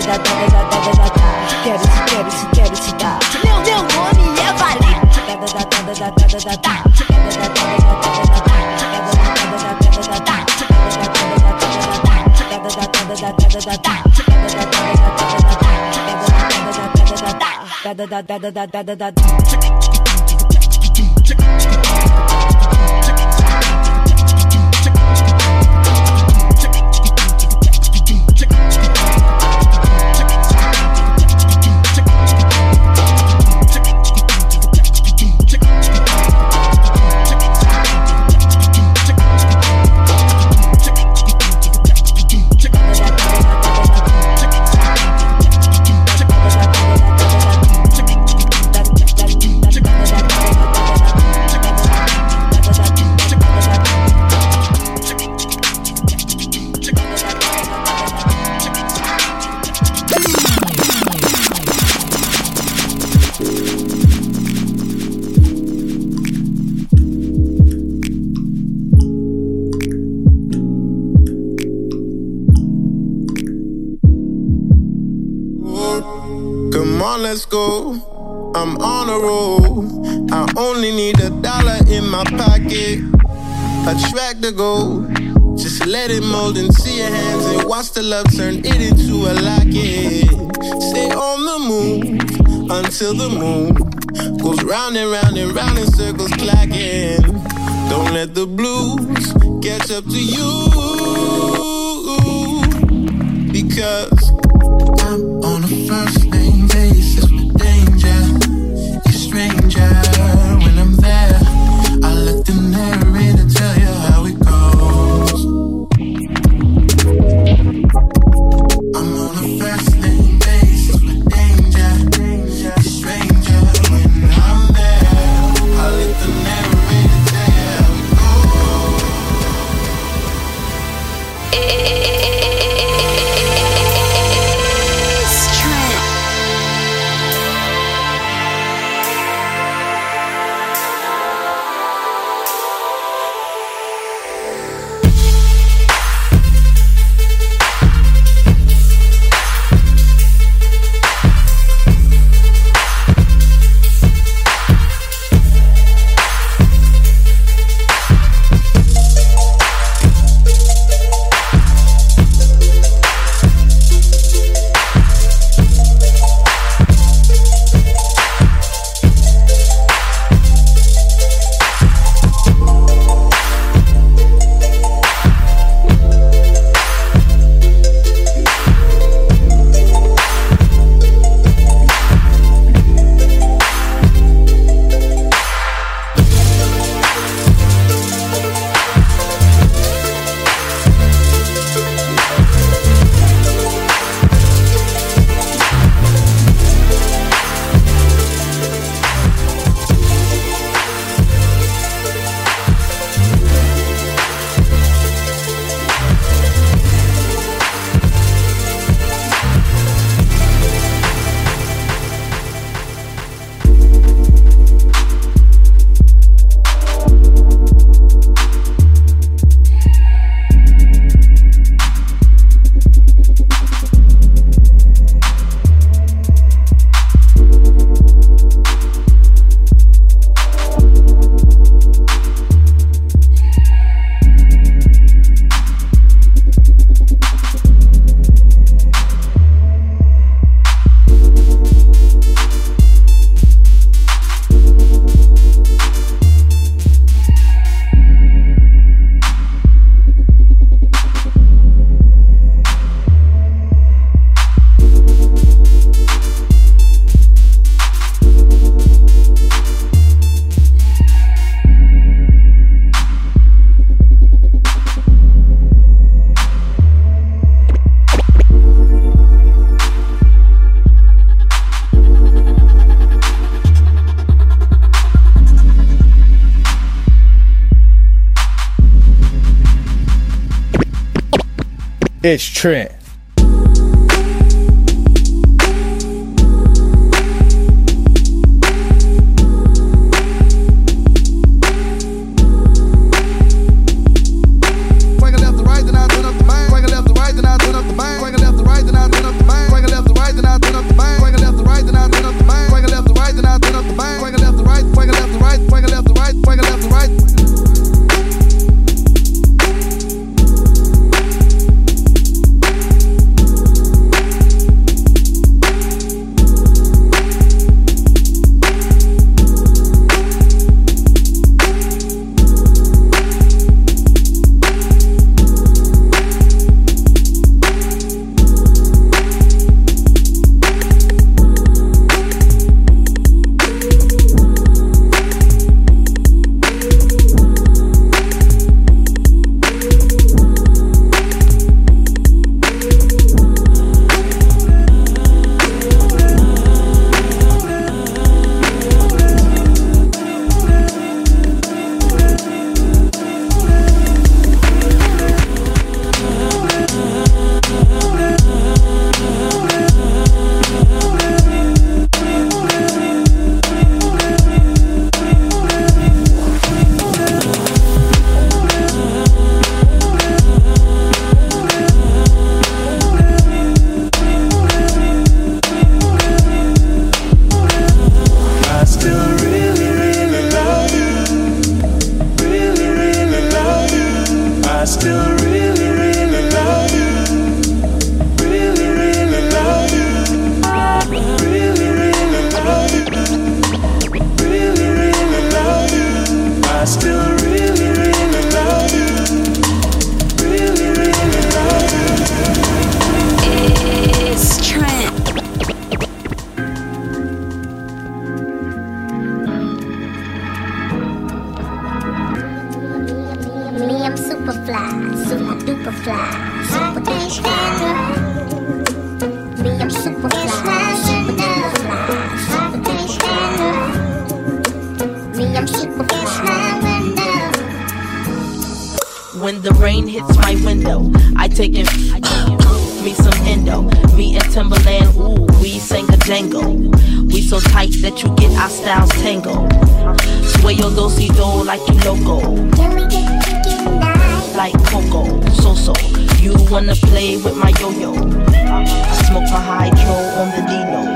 Da dá, da dá, da dá. Quero te, quero te, quero te dar. Meu, meu nome é Valente. Já da já da já da já da dá. da da da da da da da da da let's go. I'm on a roll. I only need a dollar in my pocket. A track to go. Just let it mold and see your hands and watch the love turn it into a locket. Stay on the move until the moon goes round and round and round in circles clacking. Don't let the blues catch up to you because I'm on a first It's Trent. rain hits my window, I take it. me some endo, me and Timbaland, ooh, we sang a dango. We so tight that you get our styles tangled. Sway your dosey do like you loco like Coco, so so. You wanna play with my yo yo? I smoke my hydro on the Dino.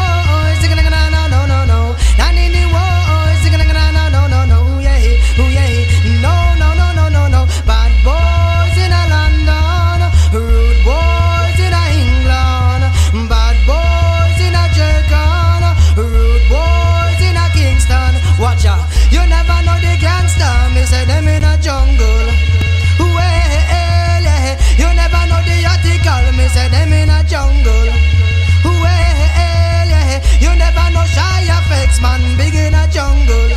say them in a jungle. Well, yeah, you never know shy effects, man, big in a jungle.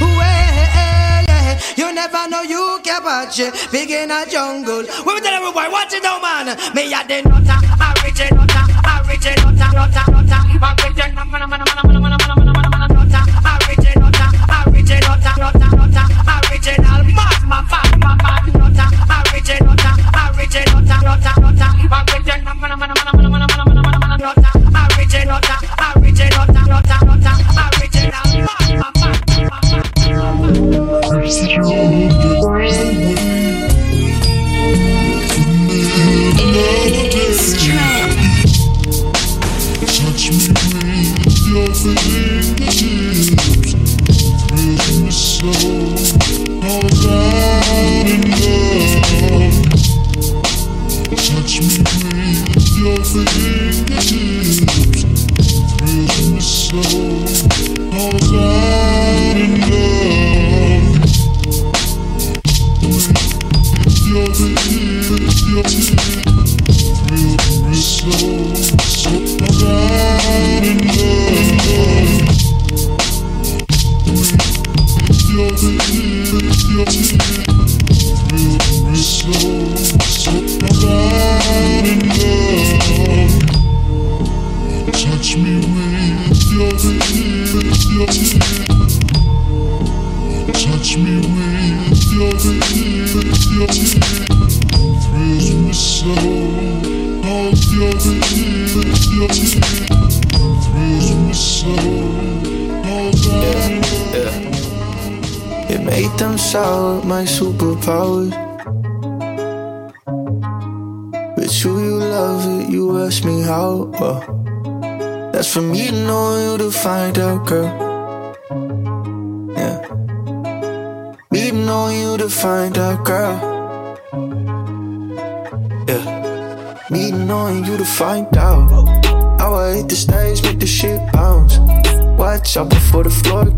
Well, yeah, you never know you cabache, big in a jungle. We tell everybody, watch it now, man. Me a the nutter, original, original, nutter, nutter, nutter, nutter. A Richard, man, man, man, man, man, man, man, man, man, nutter. A Richard nutter, a Richard nutter, nutter, nutter. original, original, original, mad, mad, mad, nutter, original Out before the floor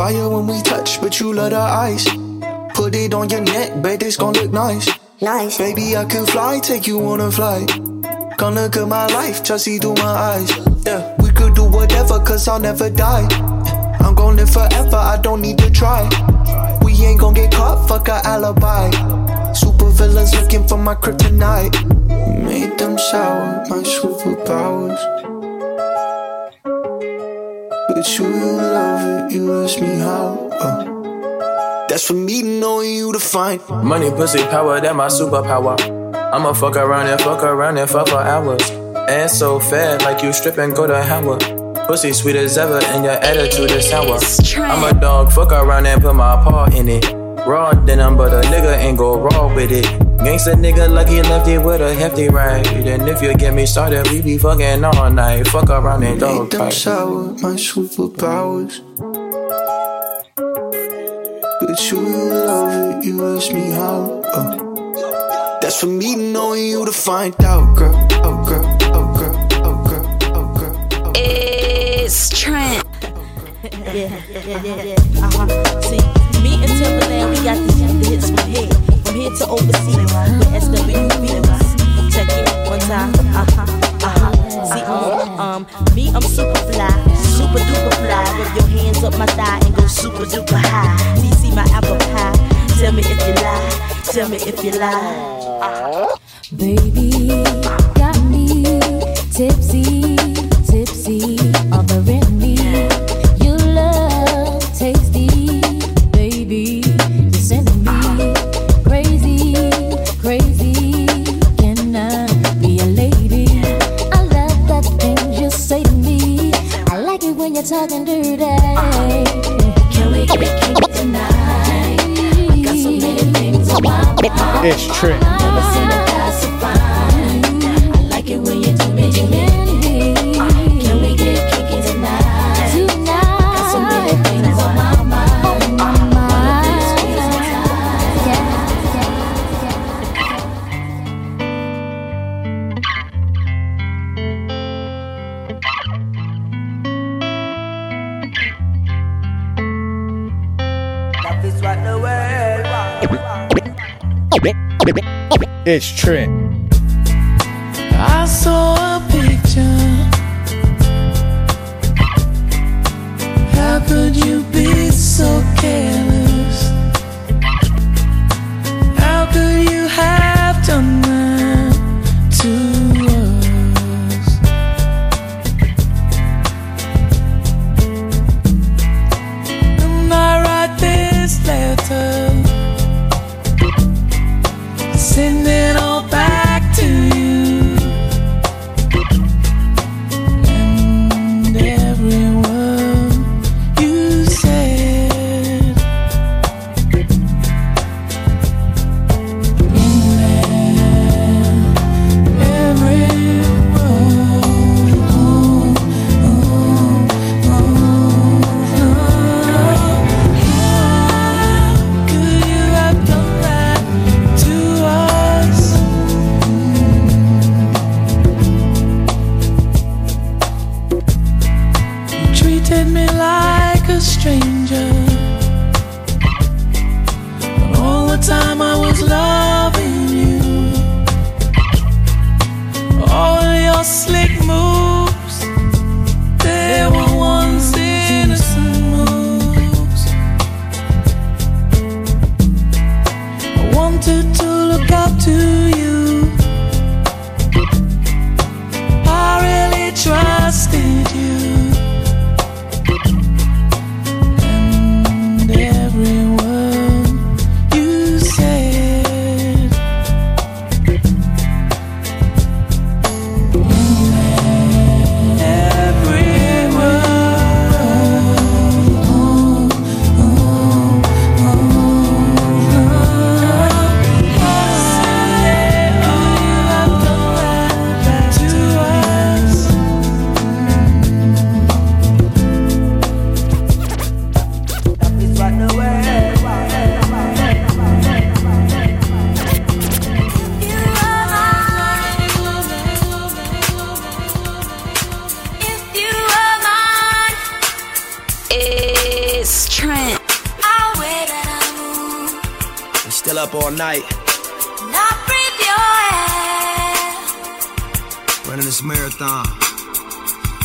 Fire when we touch, but you love the ice. Put it on your neck, bet it's gon' look nice. Nice. Baby, I can fly, take you on a flight. Come look at my life, just see through my eyes. Yeah, we could do whatever, cause I'll never die. I'm gon' live forever, I don't need to try. We ain't gon' get caught, fuck a alibi. Super villains looking for my kryptonite. Made them sour, my superpowers. But you love it, you ask me how. Uh, that's for me knowing you to find. Money, pussy, power, that my superpower. I'ma fuck around and fuck around and fuck for hours. And so fat, like you strip and go to Howard. Pussy sweet as ever, and your attitude is sour. I'm a dog, fuck around and put my paw in it. Raw denim, but a nigga ain't go raw with it. Gangsta nigga lucky left it with a hefty ride. And if you get me started, we be fucking all night. Fuck around and dog Made them fight. sour, my superpowers. But you love it, you ask me how. Uh, that's for me knowing you to find out, girl. Oh, girl, oh, girl, oh, girl, oh, girl. It's Trent. yeah, yeah, yeah, yeah, yeah. Uh-huh. See, me and Timbaland, we got these hits from here, from here to overseas. With SWV, check it one time. Uh-huh, uh-huh. See, um, um, me, I'm super fly, super duper fly. Rub your hands up my thigh and go super duper high. DC my apple pie. Tell me if you lie. Tell me if you lie. Baby, got me tipsy, tipsy, it when you're talking. Can we get kinky tonight? I got so many things on my mind. It's Trent. It's Trent.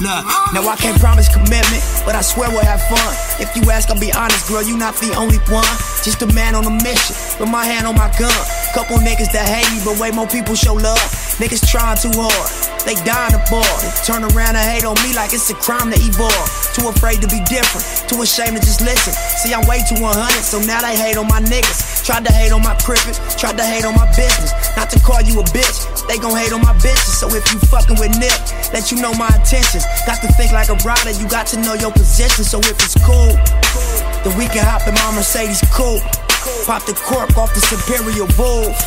Look, now I can't promise commitment, but I swear we'll have fun. If you ask, I'll be honest, girl, you not the only one. Just a man on a mission, with my hand on my gun. Couple niggas that hate me, but way more people show love. Niggas trying too hard, they dying to ball. They turn around and hate on me like it's a crime to evolve. Too afraid to be different, too ashamed to just listen. See, I'm way too 100, so now they hate on my niggas. Tried to hate on my cricket, tried to hate on my business. Not to call you a bitch, they gon' hate on my business. So if you fucking with Nip, let you know my intentions. Got to think like a rider, you got to know your position. So if it's cool, then we can hop in my Mercedes coupe. Pop the cork off the Superior Wolf.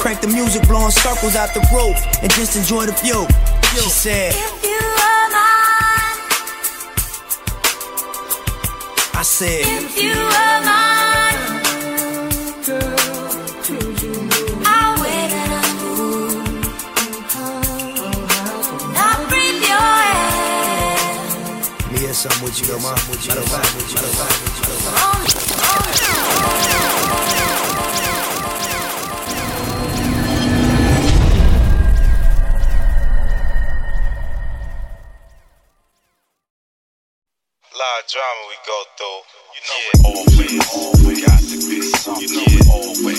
Crank the music, blowing circles out the roof, and just enjoy the view. She said, You are mine. I said, If you are something with you, though, ma. Matter of fact, matter of fact, matter of fact. lot of drama we go through. You know, always, always got to be something. You know, always, always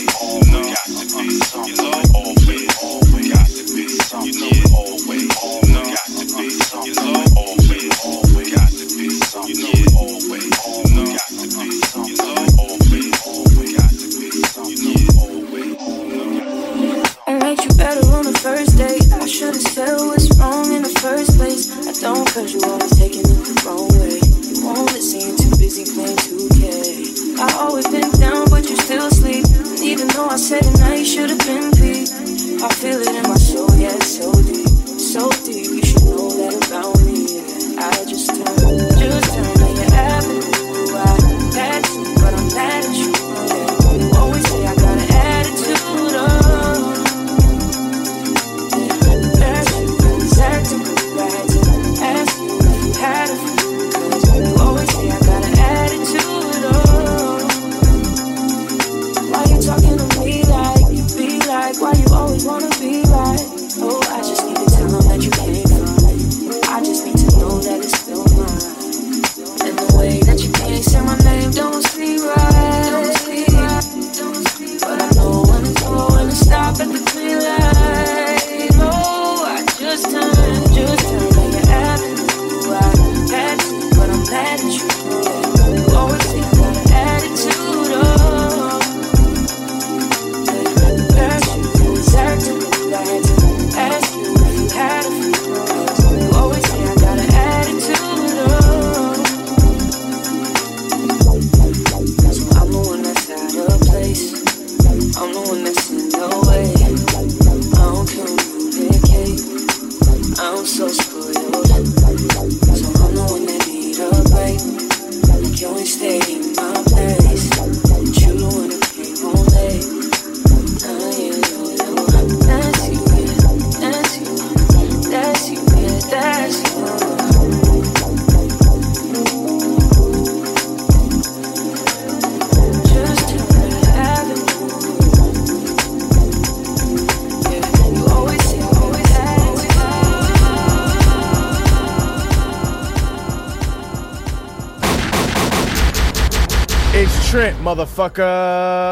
motherfucker.